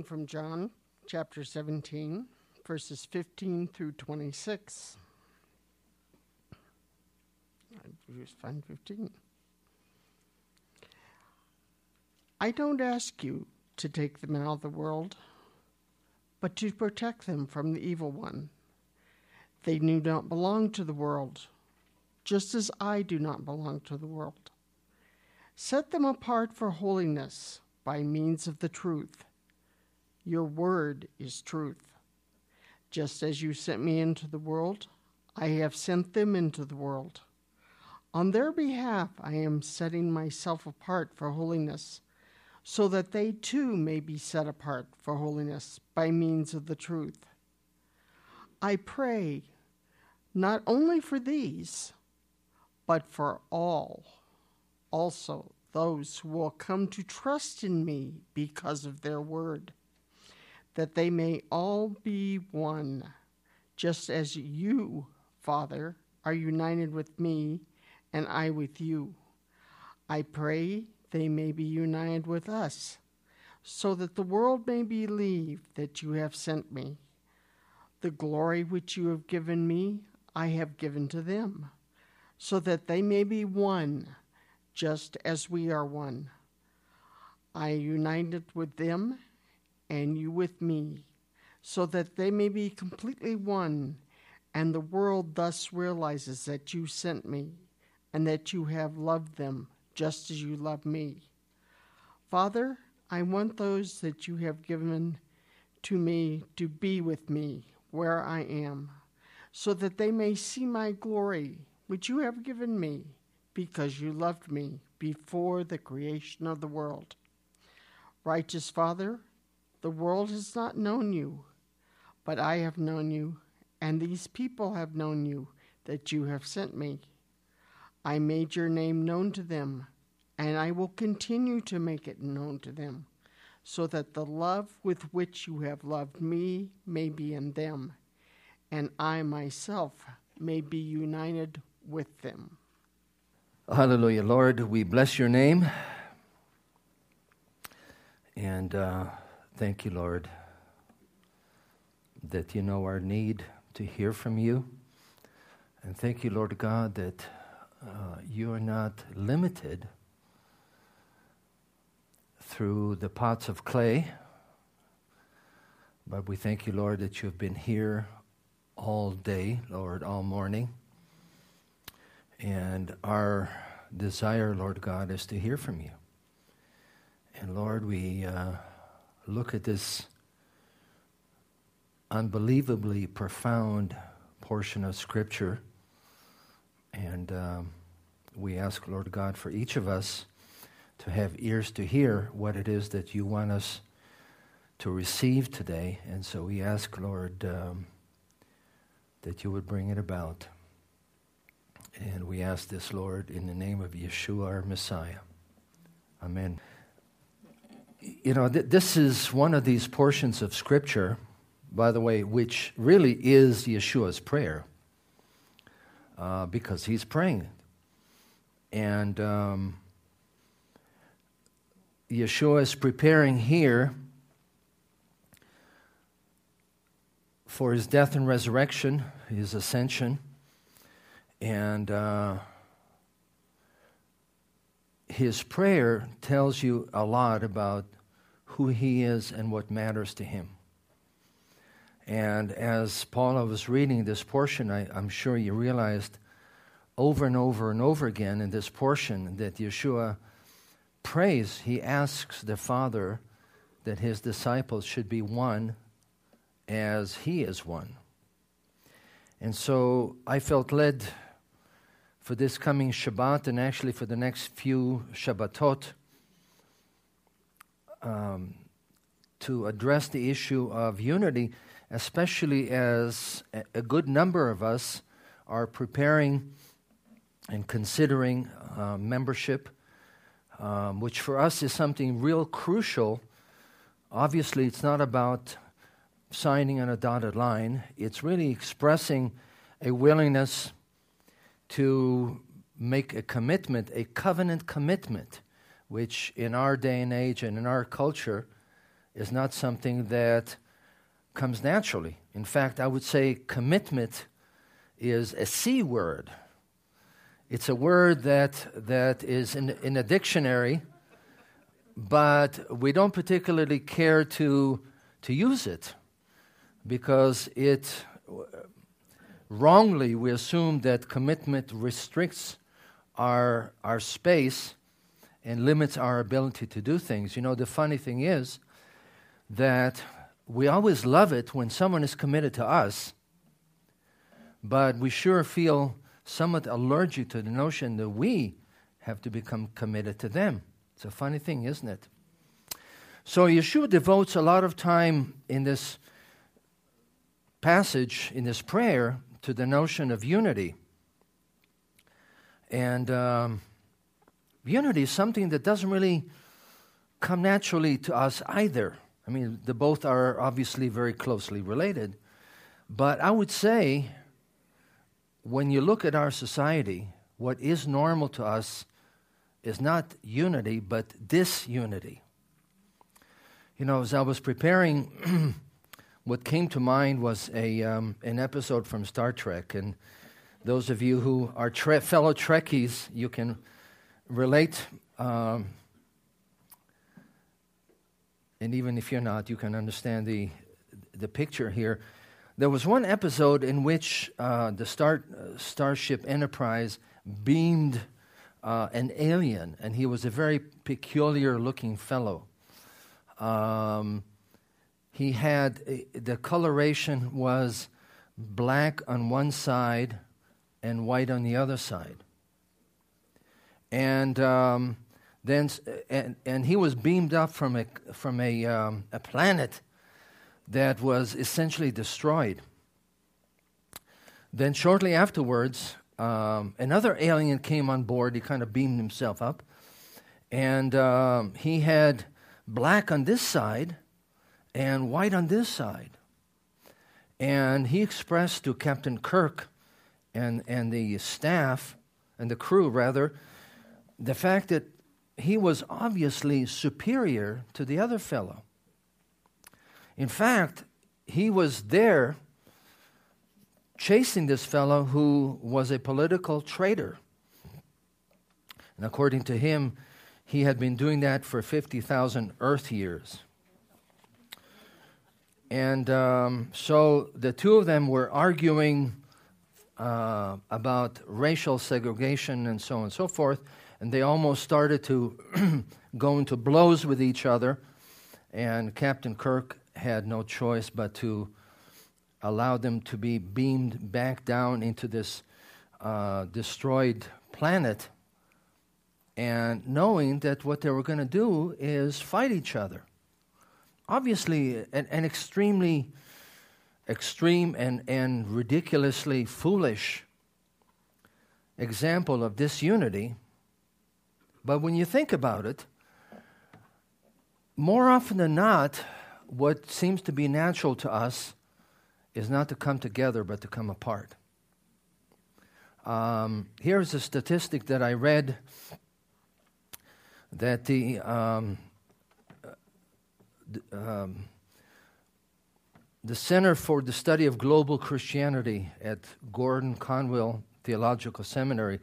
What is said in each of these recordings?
Reading from John chapter 17, verses 15 through 26. I just find 15. I don't ask you to take them out of the world, but to protect them from the evil one. They do not belong to the world, just as I do not belong to the world. Set them apart for holiness by means of the truth. Your word is truth. Just as you sent me into the world, I have sent them into the world. On their behalf, I am setting myself apart for holiness, so that they too may be set apart for holiness by means of the truth. I pray not only for these, but for all, also those who will come to trust in me because of their word, that they may all be one, just as you, Father, are united with me and I with you. I pray they may be united with us, so that the world may believe that you have sent me. The glory which you have given me, I have given to them, so that they may be one, just as we are one. I united with them, and you with me, so that they may be completely one, and the world thus realizes that you sent me and that you have loved them just as you love me. Father, I want those that you have given to me to be with me where I am, so that they may see my glory, which you have given me, because you loved me before the creation of the world. Righteous Father, the world has not known you, but I have known you, and these people have known you, that you have sent me. I made your name known to them, and I will continue to make it known to them, so that the love with which you have loved me may be in them, and I myself may be united with them. Hallelujah. Lord, we bless your name. And uh, thank you, Lord, that you know our need to hear from you. And thank you, Lord God, that uh, you are not limited through the pots of clay. But we thank you, Lord, that you've been here all day, Lord, all morning. And our desire, Lord God, is to hear from you. And Lord, we uh, look at this unbelievably profound portion of Scripture and um, we ask, Lord God, for each of us to have ears to hear what it is that you want us to receive today. And so we ask, Lord, um, that you would bring it about. And we ask this, Lord, in the name of Yeshua, our Messiah. Amen. You know, th- this is one of these portions of Scripture, by the way, which really is Yeshua's prayer uh, because he's praying. And um, Yeshua is preparing here for his death and resurrection, his ascension. And uh, his prayer tells you a lot about who he is and what matters to him. And as Paula was reading this portion, I, am sure you realized over and over and over again in this portion that Yeshua prays, he asks the Father that his disciples should be one as he is one. And so I felt led for this coming Shabbat and actually for the next few Shabbatot um, to address the issue of unity especially as a good number of us are preparing and considering uh, membership, um, which for us is something real crucial. Obviously, it's not about signing on a dotted line, it's really expressing a willingness to make a commitment, a covenant commitment, which in our day and age and in our culture is not something that comes naturally. In fact, I would say commitment is a C word. It's a word that, that is in, in a dictionary, but we don't particularly care to, to use it because it wrongly we assume that commitment restricts our, our space and limits our ability to do things. You know, the funny thing is that we always love it when someone is committed to us, but we sure feel somewhat allergic to the notion that we have to become committed to them. It's a funny thing, isn't it? So Yeshua devotes a lot of time in this passage, in this prayer, to the notion of unity. And um, unity is something that doesn't really come naturally to us either. I mean, the both are obviously very closely related. But I would say when you look at our society, what is normal to us is not unity, but disunity. You know, as I was preparing, what came to mind was a, um, an episode from Star Trek. And those of you who are tre- fellow Trekkies, you can relate. Um, and even if you're not, you can understand the, the picture here. There was one episode in which uh, the Star, uh, Starship Enterprise beamed uh, an alien, and he was a very peculiar looking fellow. Um, he had the coloration was black on one side and white on the other side. And um, then, and, and he was beamed up from a, from a, um, a planet that was essentially destroyed. Then, shortly afterwards, um, another alien came on board. He kind of beamed himself up. And um, he had black on this side and white on this side. And he expressed to Captain Kirk and, and the staff, and the crew rather, the fact that he was obviously superior to the other fellow. In fact, he was there chasing this fellow who was a political traitor. And according to him, he had been doing that for 50,000 Earth years. And um, so the two of them were arguing uh, about racial segregation and so on and so forth. And they almost started to go into blows with each other. And Captain Kirk had no choice but to allow them to be beamed back down into this uh, destroyed planet, and knowing that what they were going to do is fight each other. Obviously, an, an extremely extreme and, and ridiculously foolish example of disunity. But when you think about it, more often than not, what seems to be natural to us is not to come together, but to come apart. Um, here's a statistic that I read that the, um, um, the Center for the Study of Global Christianity at Gordon Conwell Theological Seminary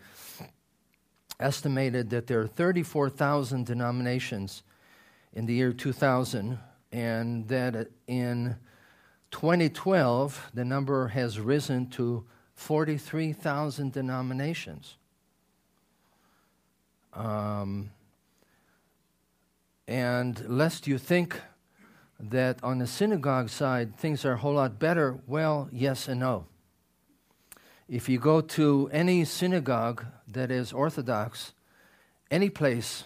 estimated that there are 34,000 denominations in the year 2000 and that in 2012, the number has risen to 43,000 denominations. Um, and lest you think that on the synagogue side things are a whole lot better, well, yes and no. If you go to any synagogue that is Orthodox, any place,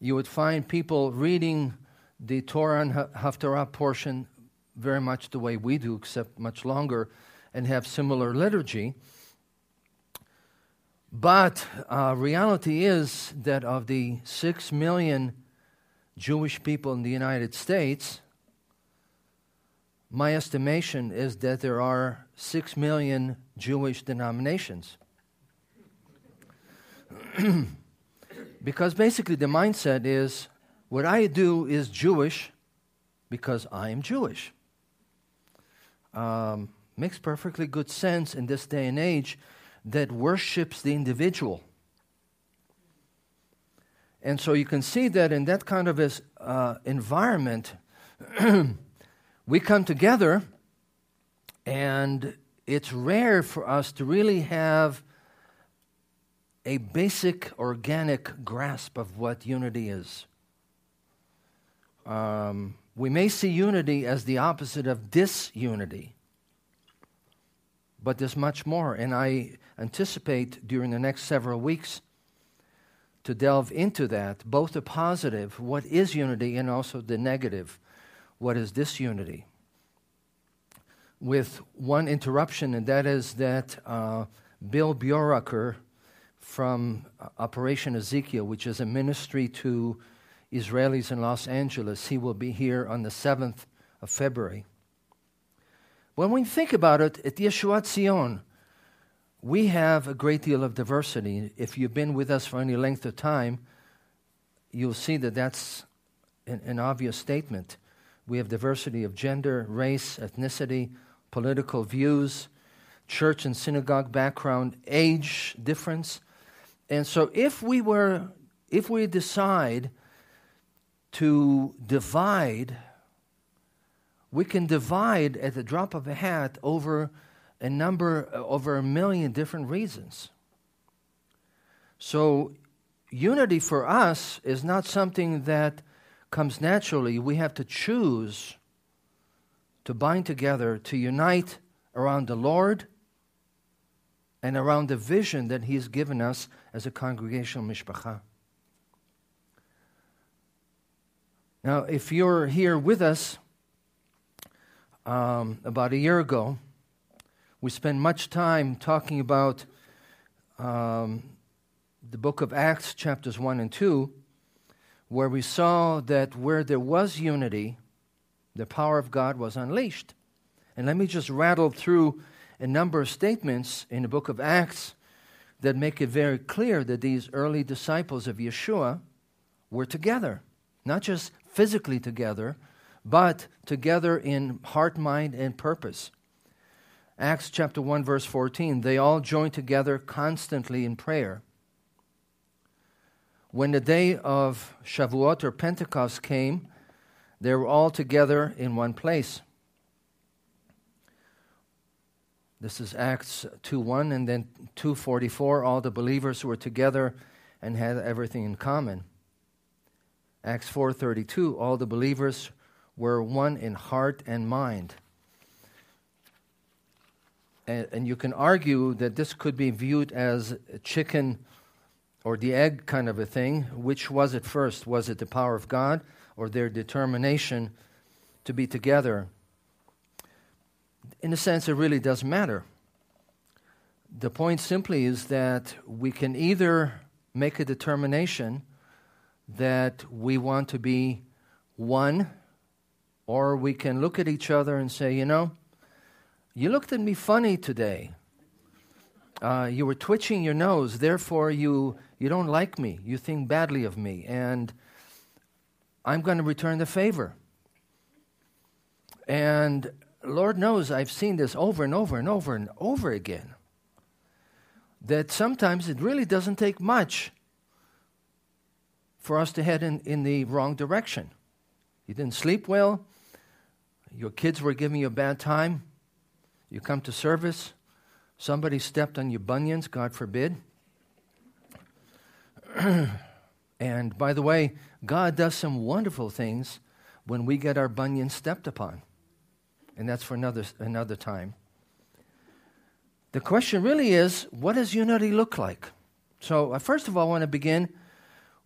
you would find people reading the Torah and Haftarah portion very much the way we do, except much longer, and have similar liturgy. But uh, reality is that of the six million Jewish people in the United States, my estimation is that there are six million Jewish denominations. because basically the mindset is what I do is Jewish, because I am Jewish. Um, makes perfectly good sense in this day and age that worships the individual. And so you can see that in that kind of uh, environment, we come together, and it's rare for us to really have a basic organic grasp of what unity is. Um, we may see unity as the opposite of disunity, but there's much more, and I anticipate during the next several weeks to delve into that, both the positive, what is unity, and also the negative, what is disunity. With one interruption, and that is that uh, Bill Bjoraker from uh, Operation Ezekiel, which is a ministry to Israelis in Los Angeles, he will be here on the 7th of February. When we think about it, at Yeshuat Zion, we have a great deal of diversity. If you've been with us for any length of time, you'll see that that's an, an, obvious statement. We have diversity of gender, race, ethnicity, political views, church and synagogue background, age difference. And so if we were if we decide to divide, we can divide at the drop of a hat over a number, over a million different reasons. So, unity for us is not something that comes naturally. We have to choose to bind together, to unite around the Lord and around the vision that He's given us as a congregational mishpacha. Now, if you're here with us um, about a year ago, we spend much time talking about um, the book of Acts, chapters 1 and 2, where we saw that where there was unity, the power of God was unleashed. And let me just rattle through a number of statements in the book of Acts that make it very clear that these early disciples of Yeshua were together, not just physically together, but together in heart, mind, and purpose. Acts chapter 1 verse 14, they all joined together constantly in prayer. When the day of Shavuot or Pentecost came, they were all together in one place. This is Acts 2:1 and then 2:44 all the believers were together and had everything in common. Acts 4:32 all the believers were one in heart and mind. And, and, you can argue that this could be viewed as a chicken or the egg kind of a thing. Which was it first? Was it the power of God or their determination to be together? In a sense, it really doesn't matter. The point simply is that we can either make a determination that we want to be one, or we can look at each other and say, you know, you looked at me funny today. Uh, you were twitching your nose, therefore, you, you don't like me. You think badly of me. And I'm going to return the favor. And Lord knows I've seen this over and over and over and over again. That sometimes it really doesn't take much for us to head in, in the wrong direction. You didn't sleep well, your kids were giving you a bad time, you come to service, somebody stepped on your bunions, God forbid. and by the way, God does some wonderful things when we get our bunions stepped upon. And that's for another, another time. The question really is what does unity look like? So, uh, first of all, I want to begin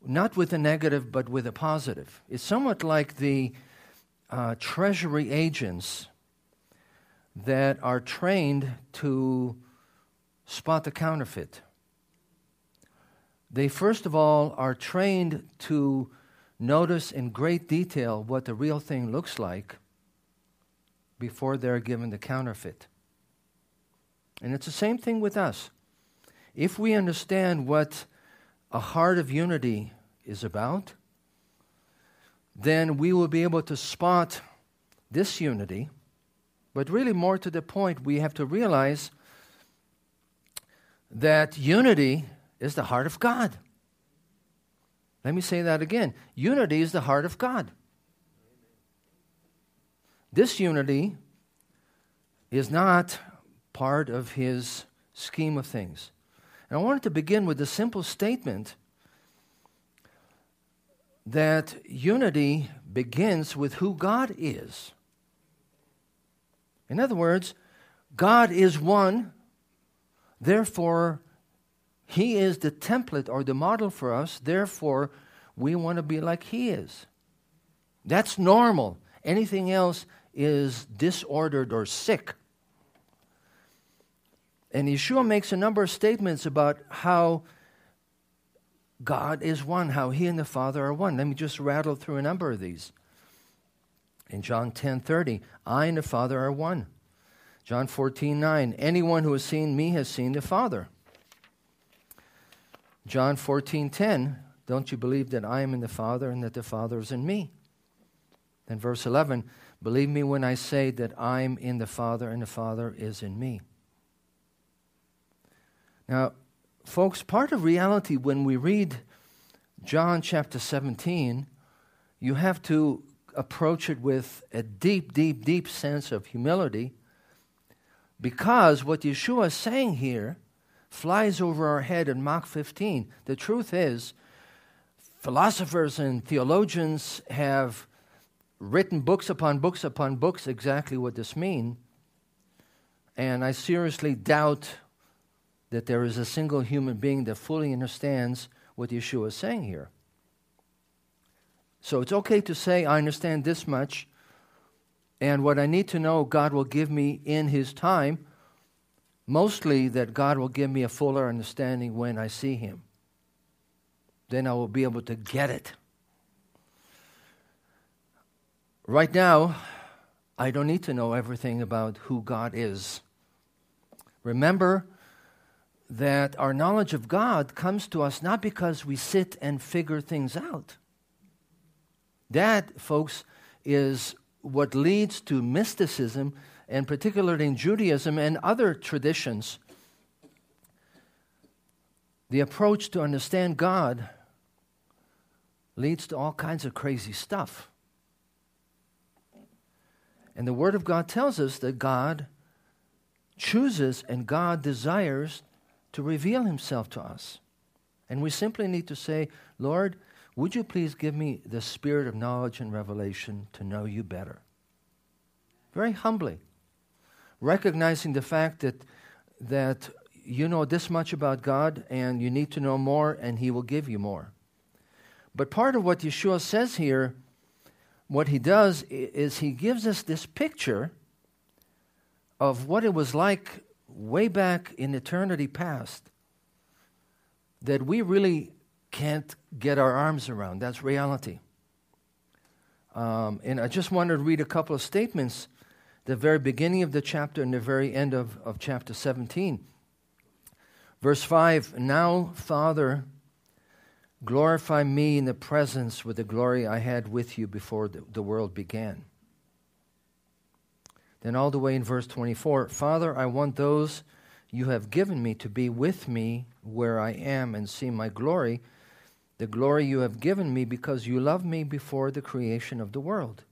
not with a negative, but with a positive. It's somewhat like the uh, treasury agents that are trained to spot the counterfeit. They, first of all, are trained to notice in great detail what the real thing looks like before they're given the counterfeit. And it's the same thing with us. If we understand what a heart of unity is about, then we will be able to spot this unity, but really more to the point, we have to realize that unity is the heart of God. Let me say that again. Unity is the heart of God. This unity is not part of his scheme of things. And I wanted to begin with the simple statement that unity begins with who God is. In other words, God is one, therefore, He is the template or the model for us, therefore, we want to be like He is. That's normal. Anything else is disordered or sick. And Yeshua makes a number of statements about how God is one, how He and the Father are one. Let me just rattle through a number of these. In John 10 30, I and the Father are one. John 14 9, anyone who has seen me has seen the Father. John 14 10, don't you believe that I am in the Father and that the Father is in me? Then verse 11, believe me when I say that I'm in the Father and the Father is in me. Now, folks, part of reality when we read John chapter 17, you have to approach it with a deep, deep, deep sense of humility because what Yeshua is saying here flies over our head in Mach 15. The truth is, philosophers and theologians have written books upon books upon books exactly what this means. And I seriously doubt that there is a single human being that fully understands what Yeshua is saying here. So it's okay to say, I understand this much, and what I need to know, God will give me in His time. Mostly that God will give me a fuller understanding when I see Him. Then I will be able to get it. Right now, I don't need to know everything about who God is. Remember, that our knowledge of God comes to us not because we sit and figure things out. That, folks, is what leads to mysticism, and particularly in Judaism and other traditions. The approach to understand God leads to all kinds of crazy stuff. And the Word of God tells us that God chooses and God desires to reveal himself to us. And we simply need to say, Lord, would you please give me the spirit of knowledge and revelation to know you better? Very humbly, recognizing the fact that, that you know this much about God and you need to know more, and He will give you more. But part of what Yeshua says here, what He does is He gives us this picture of what it was like way back in eternity past that we really can't get our arms around. That's reality. Um, and I just wanted to read a couple of statements, the very beginning of the chapter and the very end of, of chapter 17. Verse 5 Now, Father, glorify me in the presence with the glory I had with you before the, the world began. Then, all the way in verse 24 Father, I want those you have given me to be with me where I am and see my glory, the glory you have given me because you loved me before the creation of the world.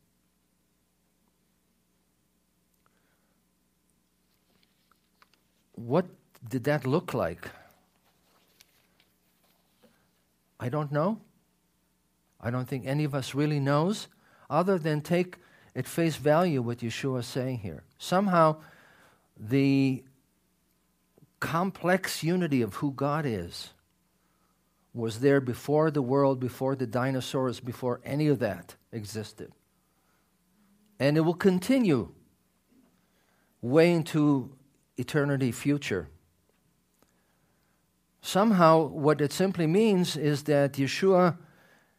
What did that look like? I don't know. I don't think any of us really knows, other than take at face value what Yeshua is saying here. Somehow, the complex unity of who God is was there before the world, before the dinosaurs, before any of that existed. And it will continue way into eternity future. Somehow, what it simply means is that Yeshua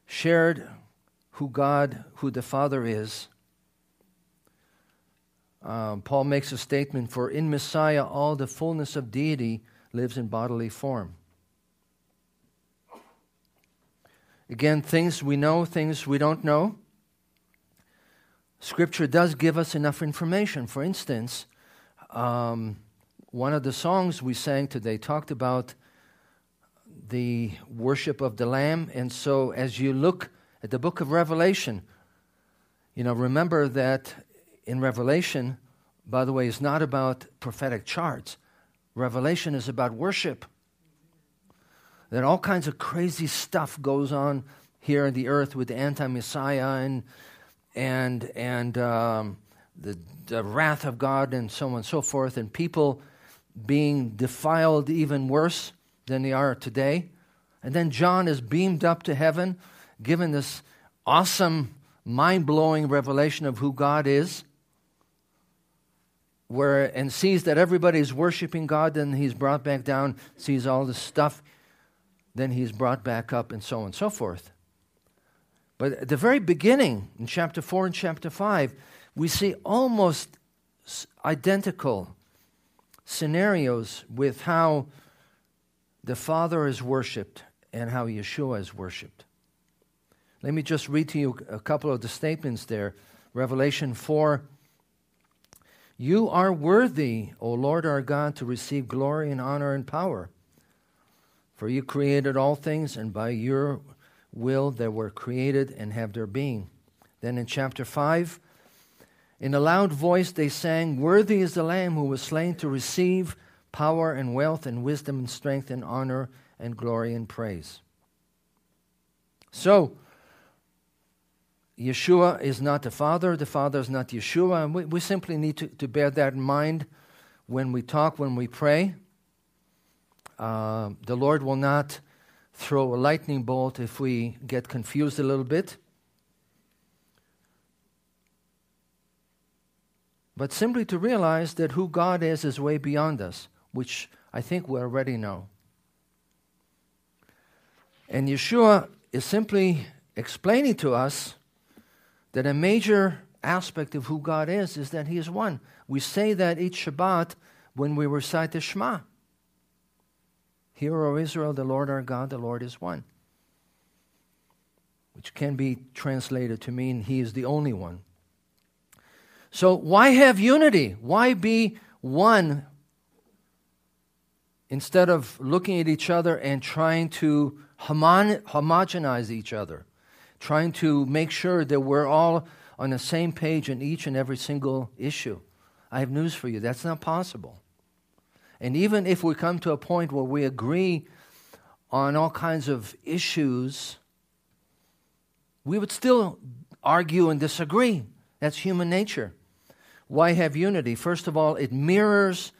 shared who God, who the Father is, um, Paul makes a statement for in Messiah, all the fullness of deity lives in bodily form. Again, things we know, things we don't know. Scripture does give us enough information. For instance, um, one of the songs we sang today talked about the worship of the Lamb. And so, as you look at the book of Revelation, you know, remember that in Revelation, by the way, is not about prophetic charts. Revelation is about worship. That all kinds of crazy stuff goes on here on the earth with the anti-Messiah and and and um, the, the wrath of God and so on and so forth, and people being defiled even worse than they are today. And then John is beamed up to heaven, given this awesome, mind blowing revelation of who God is where and sees that everybody's worshiping God, then he's brought back down, sees all this stuff, then he's brought back up, and so on and so forth. But at the very beginning, in chapter 4 and chapter 5, we see almost identical scenarios with how the Father is worshiped and how Yeshua is worshiped. Let me just read to you a couple of the statements there. Revelation 4 you are worthy, O Lord our God, to receive glory and honor and power. For you created all things, and by your will they were created and have their being. Then in chapter 5, in a loud voice they sang, Worthy is the Lamb who was slain to receive power and wealth and wisdom and strength and honor and glory and praise. So, Yeshua is not the Father, the Father is not Yeshua. We, we simply need to, to bear that in mind when we talk, when we pray. Uh, the Lord will not throw a lightning bolt if we get confused a little bit. But simply to realize that who God is is way beyond us, which I think we already know. And Yeshua is simply explaining to us that a major aspect of who God is is that He is one. We say that each Shabbat when we recite the Shema. Hear, O Israel, the Lord our God, the Lord is one. Which can be translated to mean He is the only one. So, why have unity? Why be one instead of looking at each other and trying to homogenize each other? trying to make sure that we're all on the same page in each and every single issue. I have news for you that's not possible. And even if we come to a point where we agree on all kinds of issues, we would still argue and disagree. That's human nature. Why have unity? First of all, it mirrors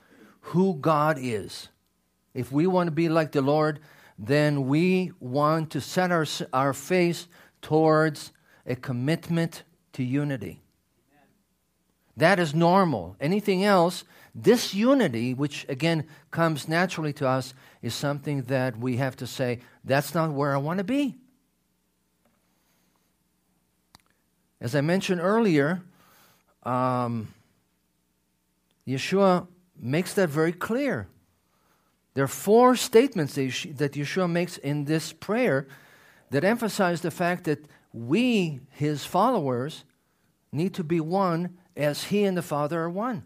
who God is. If we want to be like the Lord, then we want to set our, our face towards a commitment to unity. That is normal. Anything else, this unity, which again comes naturally to us, is something that we have to say, that's not where I want to be. As I mentioned earlier, um, Yeshua makes that very clear. There are four statements that Yeshua makes in this prayer that emphasize the fact that we, his followers, need to be one as he and the Father are one.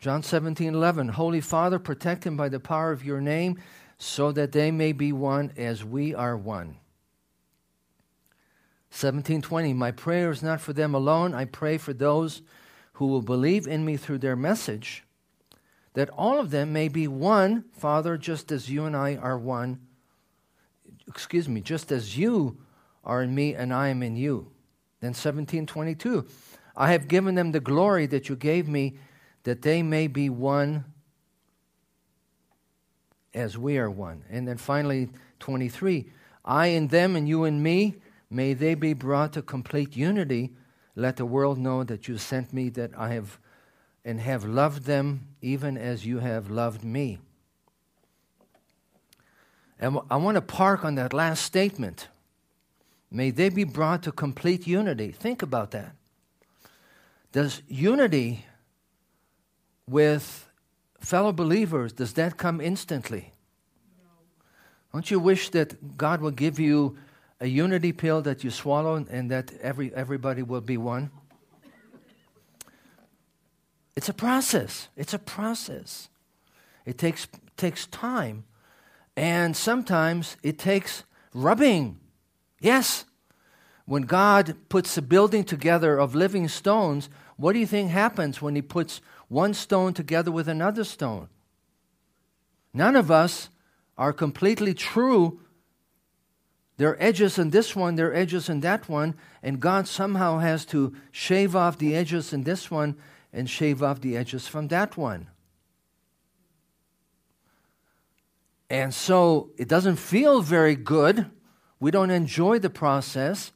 John 17, 11. Holy Father, protect him by the power of your name, so that they may be one as we are one. 1720 My prayer is not for them alone. I pray for those who will believe in me through their message, that all of them may be one, Father, just as you and I are one excuse me, just as you are in me and I am in you. Then 1722, I have given them the glory that you gave me, that they may be one as we are one. And then finally, 23, I in them and you in me, may they be brought to complete unity. Let the world know that you sent me, that I have and have loved them even as you have loved me. And I want to park on that last statement. May they be brought to complete unity. Think about that. Does unity with fellow believers, does that come instantly? Don't you wish that God would give you a unity pill that you swallow and that every, everybody will be one? It's a process. It's a process. It takes, takes time. And sometimes it takes rubbing. Yes. When God puts a building together of living stones, what do you think happens when He puts one stone together with another stone? None of us are completely true. There are edges in this one, there are edges in that one, and God somehow has to shave off the edges in this one and shave off the edges from that one. And so it doesn't feel very good. We don't enjoy the process,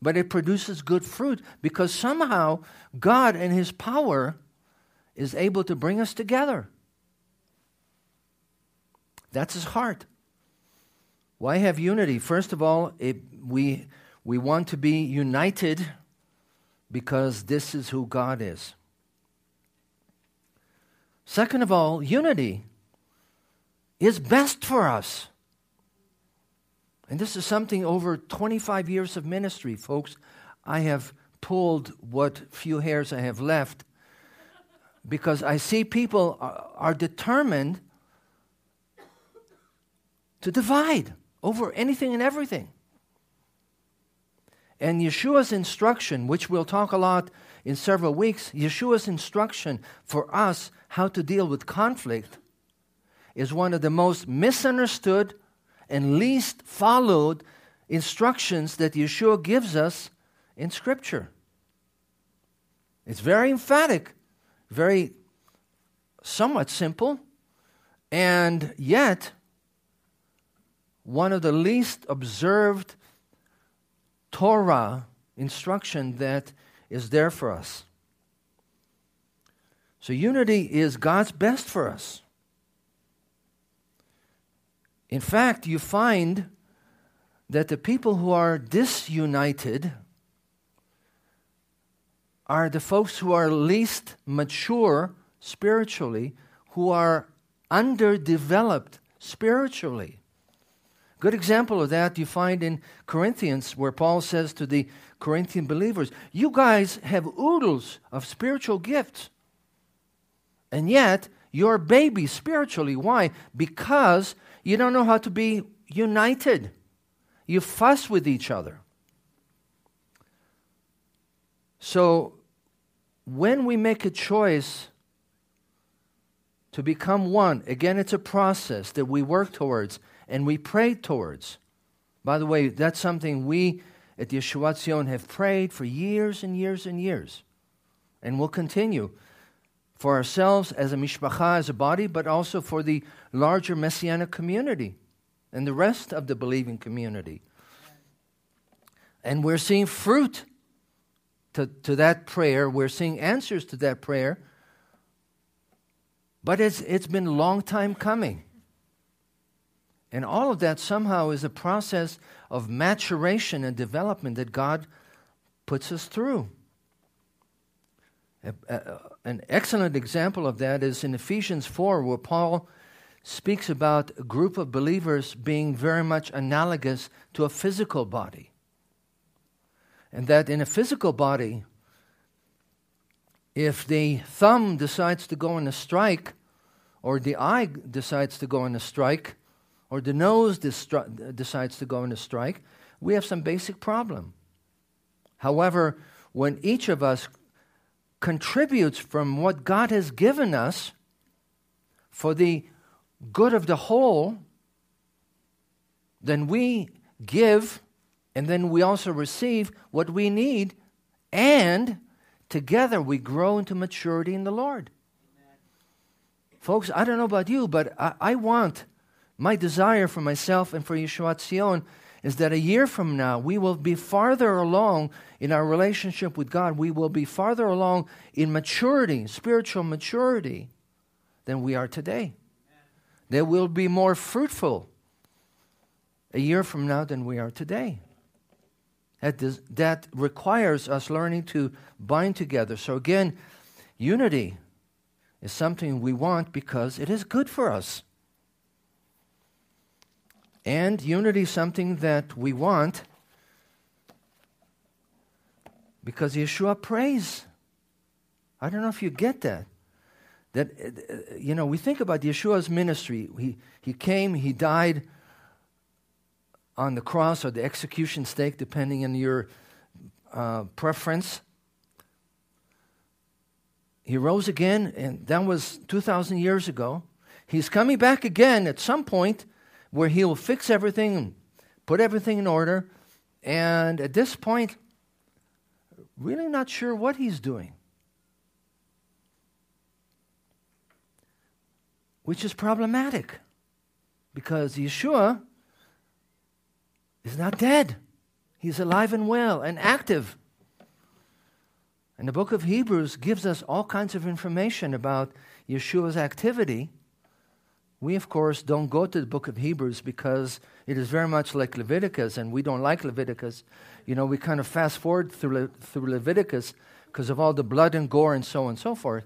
but it produces good fruit because somehow God and His power is able to bring us together. That's His heart. Why have unity? First of all, it, we, we want to be united because this is who God is. Second of all, unity is best for us. And this is something over 25 years of ministry, folks. I have pulled what few hairs I have left because I see people are determined to divide over anything and everything. And Yeshua's instruction, which we'll talk a lot in several weeks, Yeshua's instruction for us how to deal with conflict is one of the most misunderstood and least followed instructions that Yeshua gives us in Scripture. It's very emphatic, very somewhat simple, and yet one of the least observed Torah instruction that is there for us. So, unity is God's best for us. In fact, you find that the people who are disunited are the folks who are least mature spiritually, who are underdeveloped spiritually. Good example of that you find in Corinthians, where Paul says to the Corinthian believers, You guys have oodles of spiritual gifts, and yet you're babies spiritually. Why? Because you don't know how to be united. You fuss with each other. So, when we make a choice to become one, again, it's a process that we work towards and we pray towards. By the way, that's something we at the Yeshuat Zion have prayed for years and years and years. And will continue for ourselves as a mishpacha, as a body, but also for the larger messianic community and the rest of the believing community. And we're seeing fruit to, to that prayer. We're seeing answers to that prayer. But it's, it's been a long time coming. And all of that somehow is a process of maturation and development that God puts us through. A, a, an excellent example of that is in Ephesians 4, where Paul speaks about a group of believers being very much analogous to a physical body. And that in a physical body, if the thumb decides to go on a strike, or the eye decides to go on a strike, or the nose decides to go on a strike, we have some basic problem. However, when each of us contributes from what God has given us for the good of the whole, then we give and then we also receive what we need, and together we grow into maturity in the Lord. Amen. Folks, I don't know about you, but I, I want my desire for myself and for Yeshuat Zion is that a year from now we will be farther along in our relationship with God. We will be farther along in maturity, spiritual maturity, than we are today. That we'll be more fruitful a year from now than we are today that, that requires us learning to bind together. So, again, unity is something we want because it is good for us. And unity is something that we want because Yeshua prays. I don't know if you get that. That, uh, you know, we think about Yeshua's ministry. He, he came, he died, on the cross or the execution stake, depending on your uh, preference. He rose again, and that was 2,000 years ago. He's coming back again at some point where he'll fix everything put everything in order. And at this point, really not sure what he's doing. Which is problematic because Yeshua is not dead. He's alive and well and active. And the book of Hebrews gives us all kinds of information about Yeshua's activity. We, of course, don't go to the book of Hebrews because it is very much like Leviticus, and we don't like Leviticus. You know, we kind of fast forward through, Le- through Leviticus because of all the blood and gore and so on and so forth.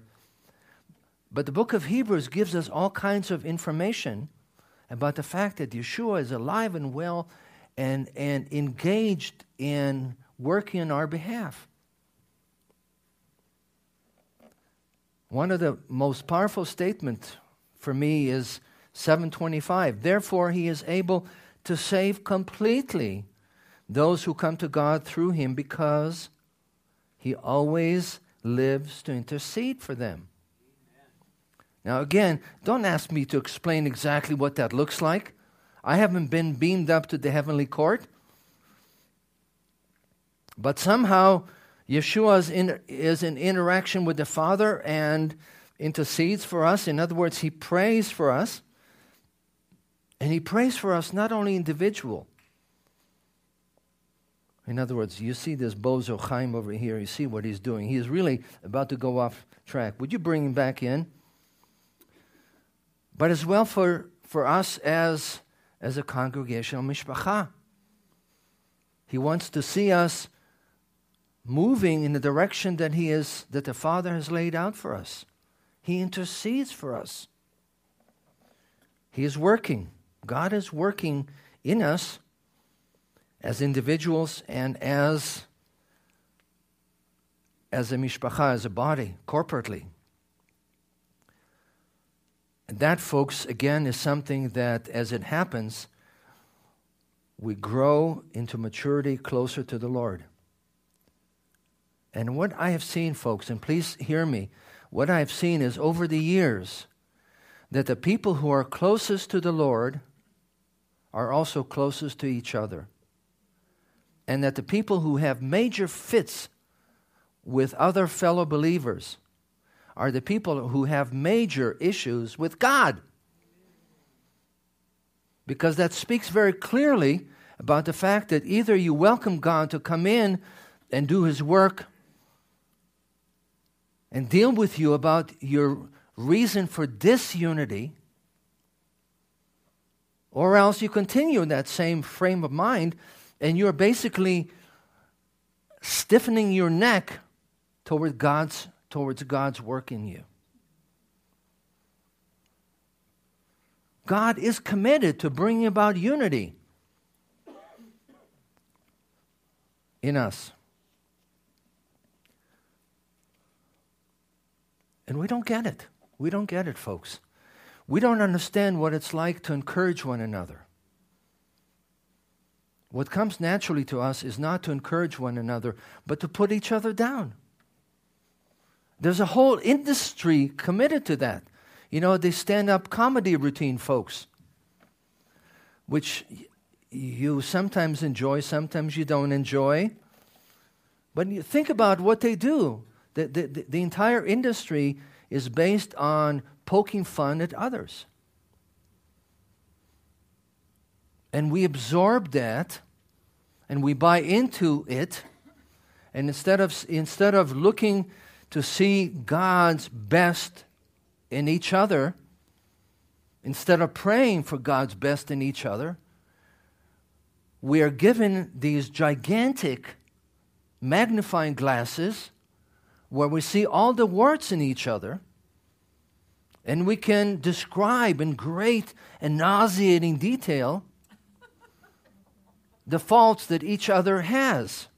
But the book of Hebrews gives us all kinds of information about the fact that Yeshua is alive and well and, and engaged in working on our behalf. One of the most powerful statements for me is 725. Therefore, he is able to save completely those who come to God through him because he always lives to intercede for them. Now, again, don't ask me to explain exactly what that looks like. I haven't been beamed up to the heavenly court. But somehow, Yeshua is in, is in interaction with the Father and intercedes for us. In other words, he prays for us. And he prays for us not only individual. In other words, you see this Bozo Chaim over here, you see what he's doing. He is really about to go off track. Would you bring him back in? But as well for, for us as, as a congregational mishpacha. He wants to see us moving in the direction that he is that the Father has laid out for us. He intercedes for us. He is working. God is working in us as individuals and as as a mishpacha, as a body, corporately. And that, folks, again, is something that, as it happens, we grow into maturity closer to the Lord. And what I have seen, folks, and please hear me, what I have seen is over the years that the people who are closest to the Lord are also closest to each other. And that the people who have major fits with other fellow believers are the people who have major issues with God. Because that speaks very clearly about the fact that either you welcome God to come in and do his work and deal with you about your reason for disunity, or else you continue in that same frame of mind and you're basically stiffening your neck toward God's, towards God's work in you. God is committed to bringing about unity in us. And we don't get it. We don't get it, folks. We don't understand what it's like to encourage one another. What comes naturally to us is not to encourage one another, but to put each other down. There's a whole industry committed to that. You know, the stand up comedy routine folks, which you sometimes enjoy, sometimes you don't enjoy. But you think about what they do. The, the, the entire industry is based on poking fun at others. And we absorb that and we buy into it. And instead of, instead of looking to see God's best in each other, instead of praying for God's best in each other, we are given these gigantic magnifying glasses where we see all the warts in each other and we can describe in great and nauseating detail the faults that each other has.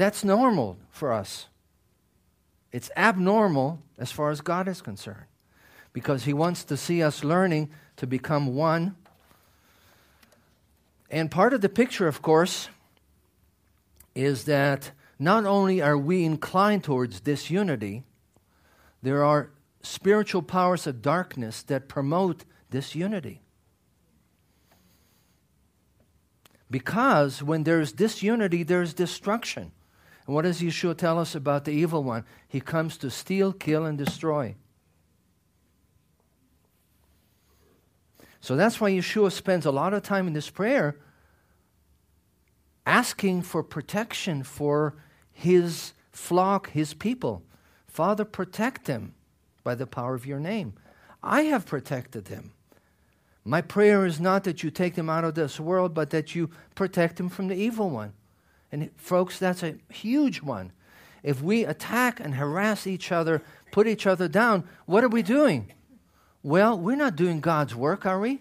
That's normal for us. It's abnormal as far as God is concerned because He wants to see us learning to become one. And part of the picture, of course, is that not only are we inclined towards disunity, there are spiritual powers of darkness that promote disunity. Because when there's disunity, there's destruction. And what does Yeshua tell us about the evil one? He comes to steal, kill, and destroy. So that's why Yeshua spends a lot of time in this prayer asking for protection for his flock, his people. Father, protect them by the power of your name. I have protected them. My prayer is not that you take them out of this world, but that you protect them from the evil one. And, folks, that's a huge one. If we attack and harass each other, put each other down, what are we doing? Well, we're not doing God's work, are we?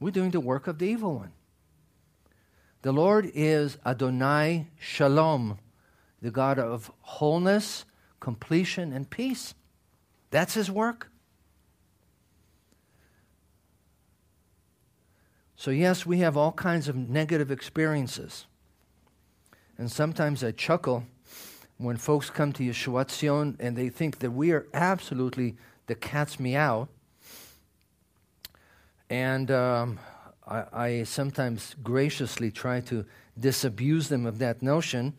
We're doing the work of the evil one. The Lord is Adonai Shalom, the God of wholeness, completion, and peace. That's his work. So, yes, we have all kinds of negative experiences. And sometimes I chuckle when folks come to Yeshua Tzion and they think that we are absolutely the cat's meow. And um, I, I sometimes graciously try to disabuse them of that notion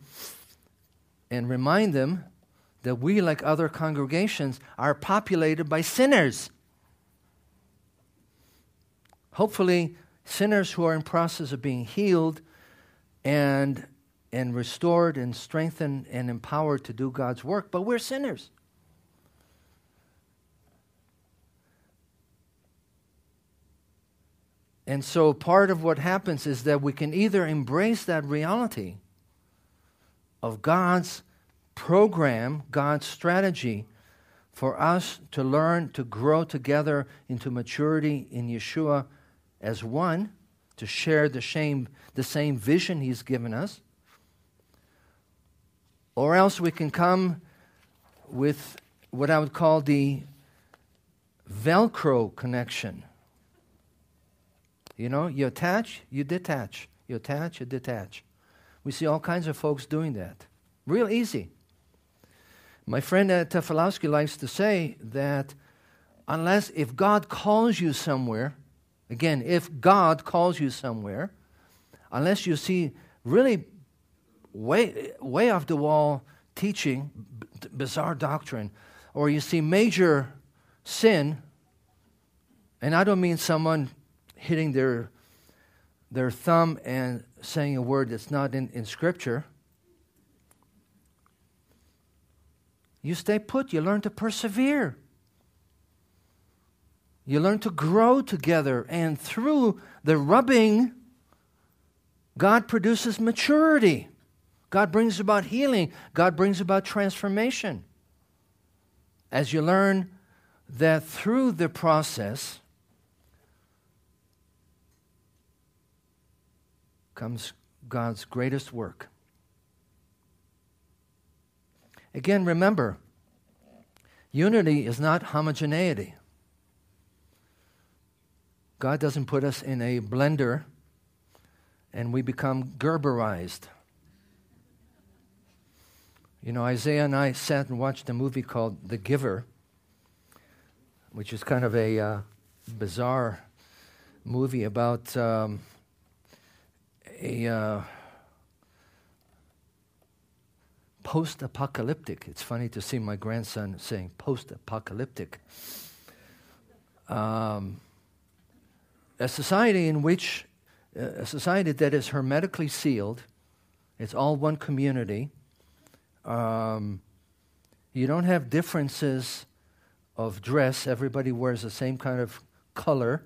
and remind them that we, like other congregations, are populated by sinners. Hopefully, sinners who are in process of being healed and and restored and strengthened and empowered to do God's work, but we're sinners. And so part of what happens is that we can either embrace that reality of God's program, God's strategy for us to learn to grow together into maturity in Yeshua as one to share the same, the same vision He's given us. Or else we can come with what I would call the Velcro connection. You know, you attach, you detach. You attach, you detach. We see all kinds of folks doing that. Real easy. My friend uh, Tefilowski likes to say that unless, if God calls you somewhere, Again, if God calls you somewhere, unless you see really way, way off the wall teaching, b- bizarre doctrine, or you see major sin, and I don't mean someone hitting their, their thumb and saying a word that's not in, in Scripture. You stay put, you learn to persevere. You learn to grow together, and through the rubbing, God produces maturity. God brings about healing. God brings about transformation. As you learn that through the process comes God's greatest work. Again, remember, unity is not homogeneity. God doesn't put us in a blender and we become Gerberized. You know, Isaiah and I sat and watched a movie called The Giver, which is kind of a uh, bizarre movie about um, a uh, post apocalyptic. It's funny to see my grandson saying post apocalyptic. Um, a society in which, uh, a society that is hermetically sealed, it's all one community. Um, you don't have differences of dress, everybody wears the same kind of color.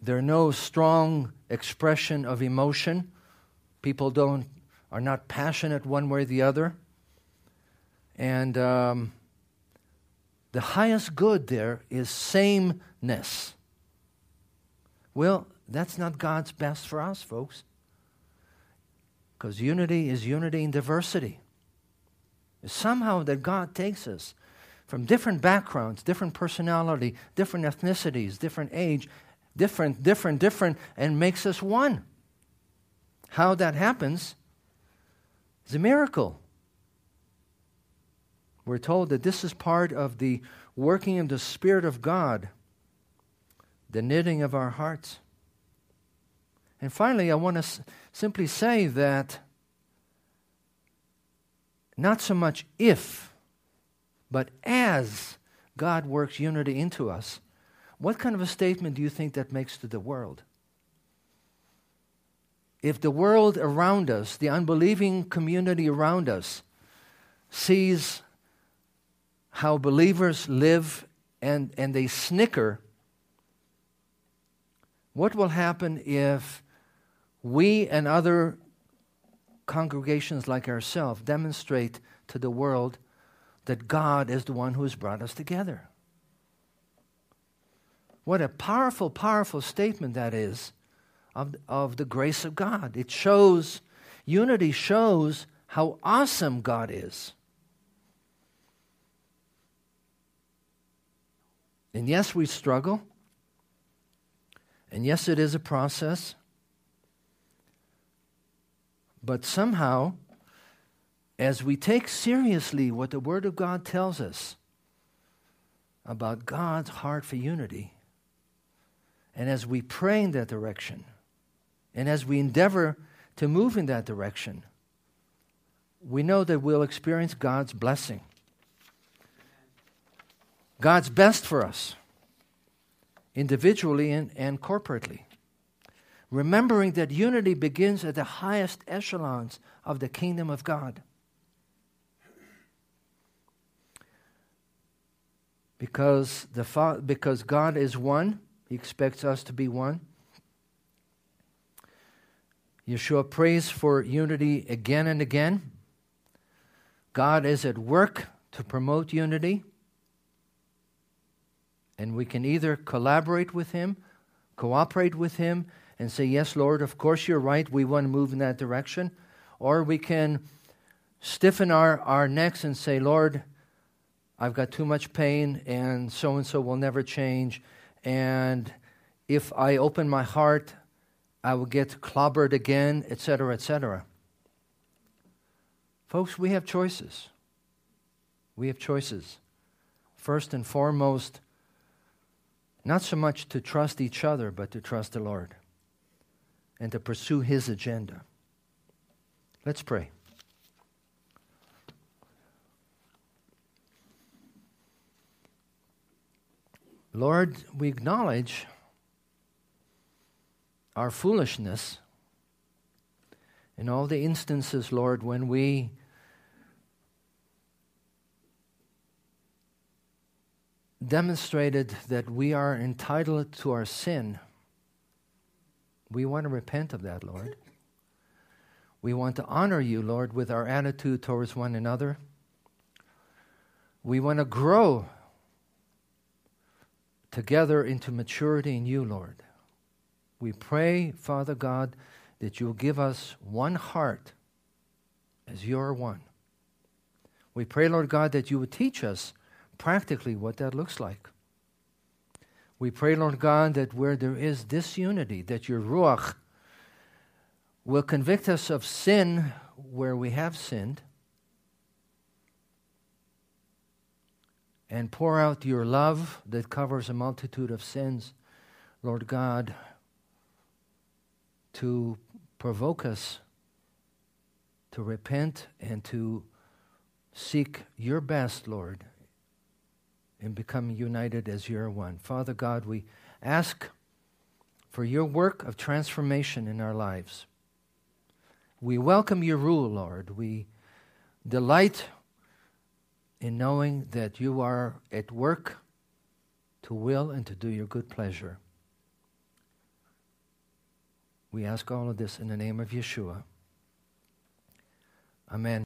There are no strong expression of emotion. People don't are not passionate one way or the other. And um, the highest good there is sameness. Well, that's not God's best for us, folks. Because unity is unity in diversity. It's somehow that God takes us from different backgrounds, different personality, different ethnicities, different age, different, different, different, and makes us one. How that happens is a miracle. We're told that this is part of the working of the Spirit of God, the knitting of our hearts. And finally, I want to s- simply say that not so much if, but as God works unity into us, what kind of a statement do you think that makes to the world? If the world around us, the unbelieving community around us, sees how believers live and, and they snicker, what will happen if we and other congregations like ourselves demonstrate to the world that God is the one who has brought us together? What a powerful, powerful statement that is of, of the grace of God. It shows, unity shows how awesome God is. And yes, we struggle. And yes, it is a process. But somehow, as we take seriously what the Word of God tells us about God's heart for unity, and as we pray in that direction, and as we endeavor to move in that direction, we know that we'll experience God's blessing. God's best for us, individually and, and corporately. Remembering that unity begins at the highest echelons of the kingdom of God. Because, the because God is one, He expects us to be one. Yeshua prays for unity again and again. God is at work to promote unity. And we can either collaborate with Him, cooperate with Him, and say, Yes, Lord, of course you're right, we want to move in that direction. Or we can stiffen our, our necks and say, Lord, I've got too much pain, and so and so will never change. And if I open my heart, I will get clobbered again, etc., etc. Folks, we have choices. We have choices. First and foremost, not so much to trust each other, but to trust the Lord and to pursue His agenda. Let's pray. Lord, we acknowledge our foolishness in all the instances, Lord, when we demonstrated that we are entitled to our sin. We want to repent of that, Lord. We want to honor you, Lord, with our attitude towards one another. We want to grow together into maturity in you, Lord. We pray, Father God, that you'll give us one heart as you're one. We pray, Lord God, that you would teach us practically what that looks like. We pray, Lord God, that where there is disunity, that your Ruach will convict us of sin where we have sinned and pour out your love that covers a multitude of sins, Lord God, to provoke us to repent and to seek your best, Lord, and become united as your one. Father God, we ask for your work of transformation in our lives. We welcome your rule, Lord. We delight in knowing that you are at work to will and to do your good pleasure. We ask all of this in the name of Yeshua. Amen.